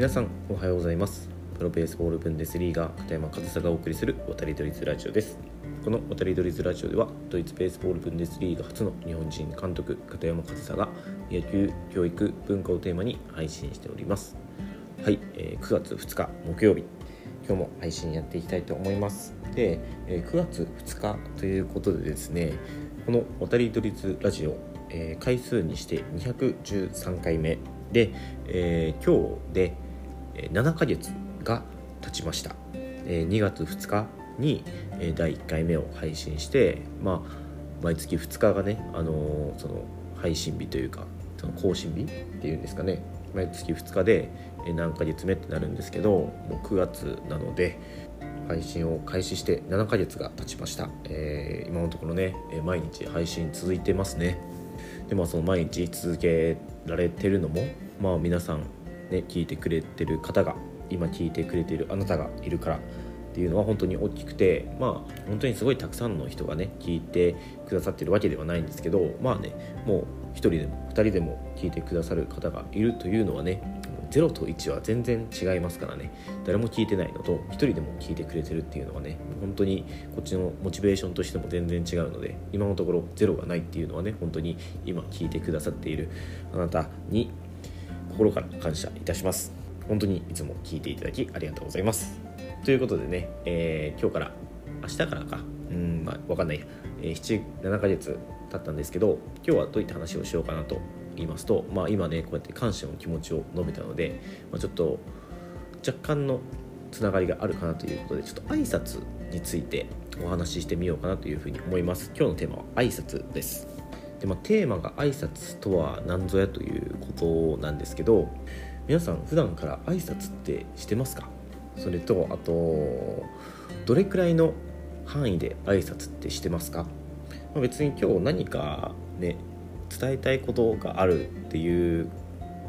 皆さんおはようございます。プロベースボールブンデスリーガー片山和沙がお送りする渡りドリズラジオです。この渡りドリズラジオではドイツベースボールブンデスリーガ初の日本人監督片山和沙が野球教育文化をテーマに配信しております。はい、えー、9月2日木曜日。今日も配信やっていきたいと思います。で、えー、9月2日ということでですねこの渡りドリズラジオ、えー、回数にして213回目。で、えー、今日で7ヶ月が経ちました、2月2日に第1回目を配信して、まあ、毎月2日がね、あの、その配信日というかその更新日っていうんですかね。毎月2日で何ヶ月目ってなるんですけどもう9月なので配信を開始して7ヶ月が経ちました、えー、今のところね毎日配信続いてますね。でまあその毎日続けられてるのもまあ皆さんね聞いてくれてる方が今聞いてくれてるあなたがいるからっていうのは本当に大きくてまあ本当にすごいたくさんの人がね聞いてくださってるわけではないんですけどまあねもう1人でも2人でも聞いてくださる方がいるというのはね0と1は全然違いますからね。誰も聞いてないのと1人でも聞いてくれてるっていうのはね本当にこっちのモチベーションとしても全然違うので今のところ0がないっていうのはね本当に今聞いてくださっているあなたに心から感謝いたします。本当にいつも聞いていただきありがとうございます。ということでね、えー、今日から明日からか。うんまあ分かんない、えー、77ヶ月経ったんですけど今日はどういった話をしようかなと言いますと、まあ、今ねこうやって感謝の気持ちを述べたので、まあ、ちょっと若干のつながりがあるかなということでちょっと挨拶についてお話ししてみようかなというふうに思います。今日のテーマは挨拶です。で、まあ、テーマが挨拶とは何ぞやということなんですけど皆さん普段から挨拶ってしてますか？それとあとどれくらいの範囲で挨拶ってしてますか、まあ、別に今日何かね伝えたいことがあるっていう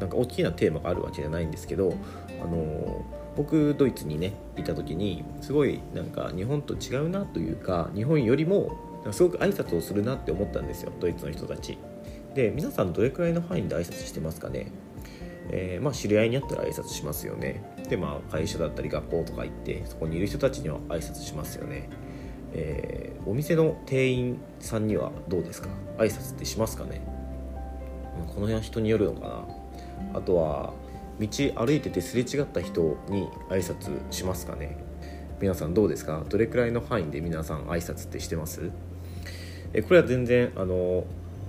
なんか大きなテーマがあるわけじゃないんですけどあの僕ドイツにねいた時にすごいなんか日本と違うなというか日本よりもすごく挨拶をするなって思ったんですよドイツの人たち。で皆さんどれくらいの範囲で挨拶してますかね？えー、まあ、知り合いに会ったら挨拶しますよね。でまあ会社だったり学校とか行ってそこにいる人たちには挨拶しますよね。えー、お店の店員さんにはどうですか？挨拶ってしますかね？この辺は人によるのかな？あとは道歩いててすれ違った人に挨拶しますかね？皆さんどうですか？どれくらいの範囲で皆さん挨拶ってしてます？えこれは全然あの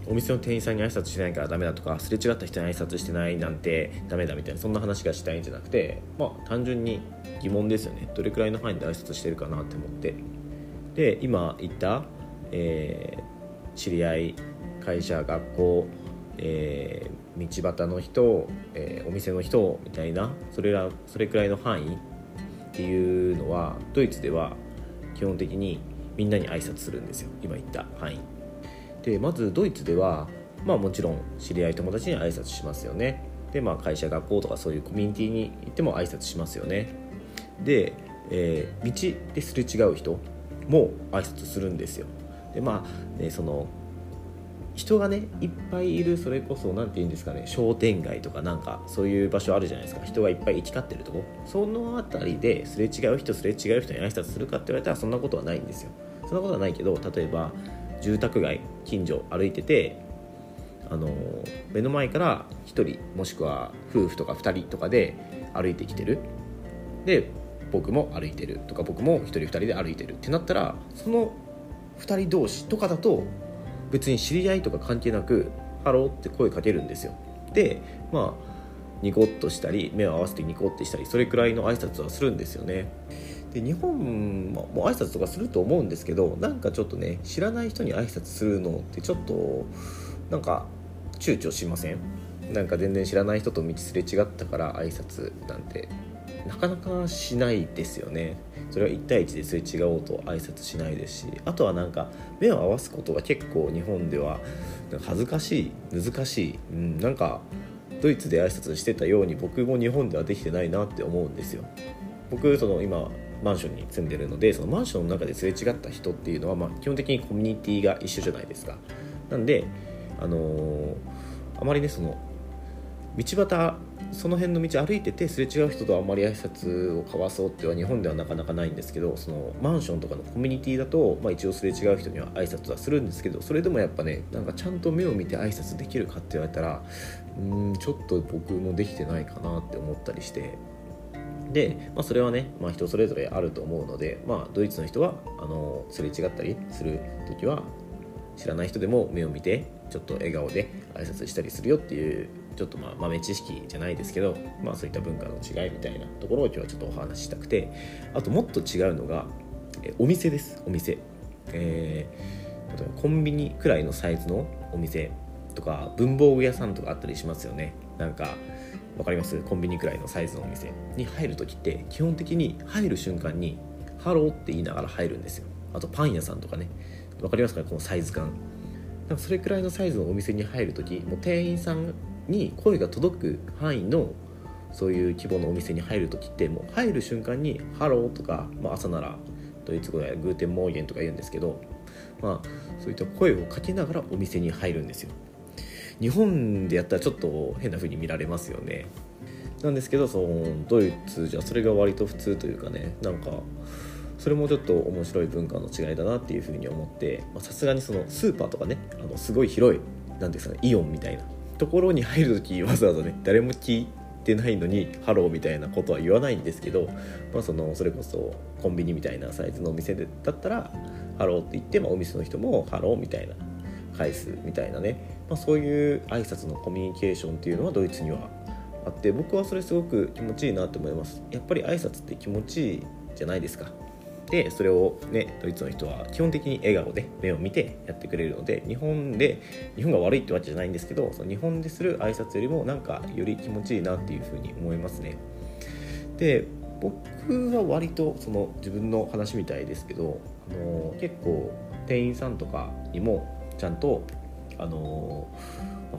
お店の店員さんに挨拶してないからダメだとかすれ違った人に挨拶してないなんてダメだみたいなそんな話がしたいんじゃなくてまあ単純に疑問ですよね。どれくらいの範囲で挨拶してるかなって思って。で今言った、えー、知り合い会社学校、えー、道端の人、えー、お店の人みたいなそれらそれくらいの範囲っていうのはドイツでは基本的にみんなに挨拶するんですよ。今言った範囲。でまずドイツではまあもちろん知り合い友達に挨拶しますよね。でまあ会社学校とかそういうコミュニティに行っても挨拶しますよね。で、えー、道ですれ違う人も挨拶するんですよ。でまあ、ね、その人がねいっぱいいるそれこそ何て言うんですかね商店街とかなんかそういう場所あるじゃないですか。人がいっぱい行き交ってるとこ。その辺りですれ違う人すれ違う人に挨拶するかって言われたらそんなことはないんですよ。そんなことはないけど例えば住宅街近所歩いててあの目の前から1人もしくは夫婦とか2人とかで歩いてきてる。で僕も歩いてるとか僕も1人2人で歩いてるってなったらその2人同士とかだと別に知り合いとか関係なく「ハロー」って声かけるんですよ。でまあニコッとしたり目を合わせてニコッてしたりそれくらいの挨拶はするんですよね。で日本も挨拶とかすると思うんですけどなんかちょっとね知らない人に挨拶するのってちょっとなんか躊躇しません？なんか全然知らない人と道すれ違ったから挨拶なんてなかなかしないですよね。それは1対1ですれ違おうと挨拶しないですしあとはなんか目を合わすことが結構日本では恥ずかしい難しい、うん、なんかドイツで挨拶してたように僕も日本ではできてないなって思うんですよ。僕その今マンションに住んでるのでそのマンションの中ですれ違った人っていうのは、まあ、基本的にコミュニティが一緒じゃないですか。なんであのー、あまりねその道端その辺の道歩いててすれ違う人とあまり挨拶を交わそうっては日本ではなかなかないんですけどそのマンションとかのコミュニティだと、まあ、一応すれ違う人には挨拶はするんですけどそれでもやっぱねなんかちゃんと目を見て挨拶できるかって言われたらうんちょっと僕もできてないかなって思ったりして。で、まあ、それはね、まあ、人それぞれあると思うので、まあ、ドイツの人はあのすれ違ったりする時は知らない人でも目を見てちょっと笑顔で挨拶したりするよっていうちょっとまあ豆知識じゃないですけど、まあ、そういった文化の違いみたいなところを今日はちょっとお話ししたくてあともっと違うのがお店です。お店、えー、例えばコンビニくらいのサイズのお店とか文房具屋さんとかあったりしますよね。なんか分かります？コンビニくらいのサイズのお店に入る時って基本的に入る瞬間に「ハロー」って言いながら入るんですよ。あとパン屋さんとかね。分かりますか？このサイズ感。かそれくらいのサイズのお店に入る時もう店員さんに声が届く範囲のそういう規模のお店に入る時ってもう入る瞬間に「ハロー」とか、まあ、朝ならドイツ語で Guten Morgen とか言うんですけど、まあ、そういった声をかけながらお店に入るんですよ。日本でやったらちょっと変な風に見られますよね。なんですけどそのドイツじゃそれが割と普通というかねなんかそれもちょっと面白い文化の違いだなっていうふうに思ってさすがにそのスーパーとかねあのすごい広い何ですかねイオンみたいなところに入る時わざわざね誰も聞いてないのにハローみたいなことは言わないんですけど、まあ、そのそれこそコンビニみたいなサイズのお店だったらハローって言って、まあ、お店の人もハローみたいな返すみたいなね、まあ、そういう挨拶のコミュニケーションっていうのはドイツにはあって僕はそれすごく気持ちいいなと思います。やっぱり挨拶って気持ちいいじゃないですか。でそれをねドイツの人は基本的に笑顔で目を見てやってくれるので日本で日本が悪いってわけじゃないんですけどその日本でする挨拶よりもなんかより気持ちいいなっていうふうに思いますね。で僕は割とその自分の話みたいですけどあの結構店員さんとかにもちゃんとあの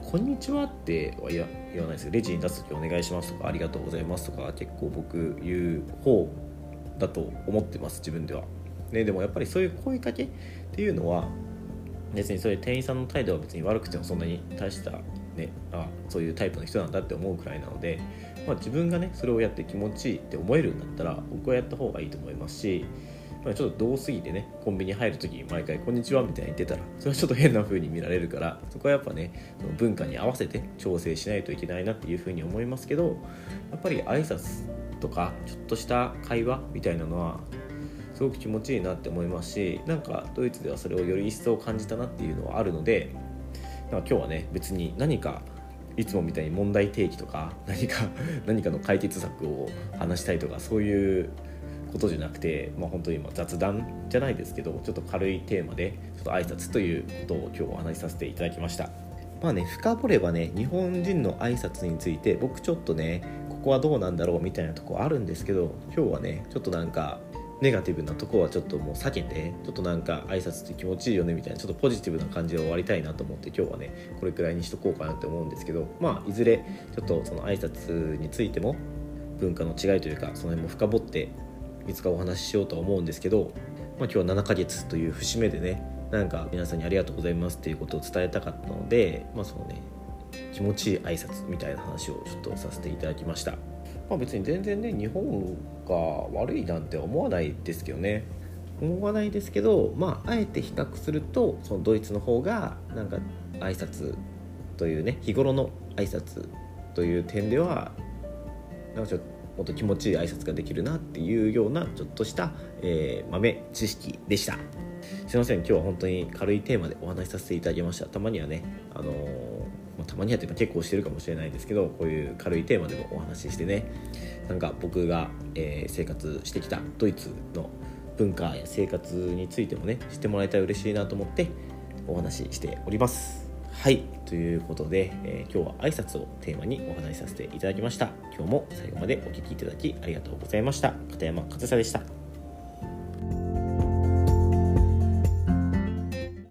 こんにちはっては言わないですよ。レジに出す時お願いしますとかありがとうございますとか結構僕言う方だと思ってます自分では、ね、でもやっぱりそういう声かけっていうのは別にそういう店員さんの態度は別に悪くてもそんなに大したねあそういうタイプの人なんだって思うくらいなので、まあ、自分がねそれをやって気持ちいいって思えるんだったら僕はやった方がいいと思いますしまあ、ちょっと遠すぎてねコンビニ入る時に毎回「こんにちは」みたいに言ってたらそれはちょっと変な風に見られるからそこはやっぱねその文化に合わせて調整しないといけないなっていう風に思いますけどやっぱり挨拶とかちょっとした会話みたいなのはすごく気持ちいいなって思いますしなんかドイツではそれをより一層感じたなっていうのはあるのでなんか今日はね別に何かいつもみたいに問題提起とか何か何かの解決策を話したいとかそういうことじゃなくて、まあ、本当に今雑談じゃないですけどちょっと軽いテーマでちょっと挨拶ということを今日お話しさせていただきました。まあね深掘ればね日本人の挨拶について僕ちょっとねここはどうなんだろうみたいなとこあるんですけど今日はねちょっとなんかネガティブなとこはちょっともう避けてちょっとなんか挨拶って気持ちいいよねみたいなちょっとポジティブな感じで終わりたいなと思って今日はねこれくらいにしとこうかなって思うんですけどまあいずれちょっとその挨拶についても文化の違いというかその辺も深掘っていつかお話ししようとは思うんですけど、まあ、今日は7ヶ月という節目でねなんか皆さんにありがとうございますっていうことを伝えたかったので、まあ、そのね気持ちいい挨拶みたいな話をちょっとさせていただきました、まあ、別に全然ね日本が悪いなんて思わないですけどね。思わないですけどまああえて比較するとそのドイツの方がなんか挨拶というね日頃の挨拶という点ではなんかちょっともっと気持ちいい挨拶ができるなっていうようなちょっとした、えー、豆知識でした。すいません。今日は本当に軽いテーマでお話しさせていただきました。たまにはねあのー、まあ、たまにはって結構してるかもしれないですけどこういう軽いテーマでもお話ししてね。なんか僕が、えー、生活してきたドイツの文化や生活についてもね知ってもらえたら嬉しいなと思ってお話ししております。はいということで、えー、今日は挨拶をテーマにお話しさせていただきました。今日も最後までお聴きいただきありがとうございました。片山和沙でした。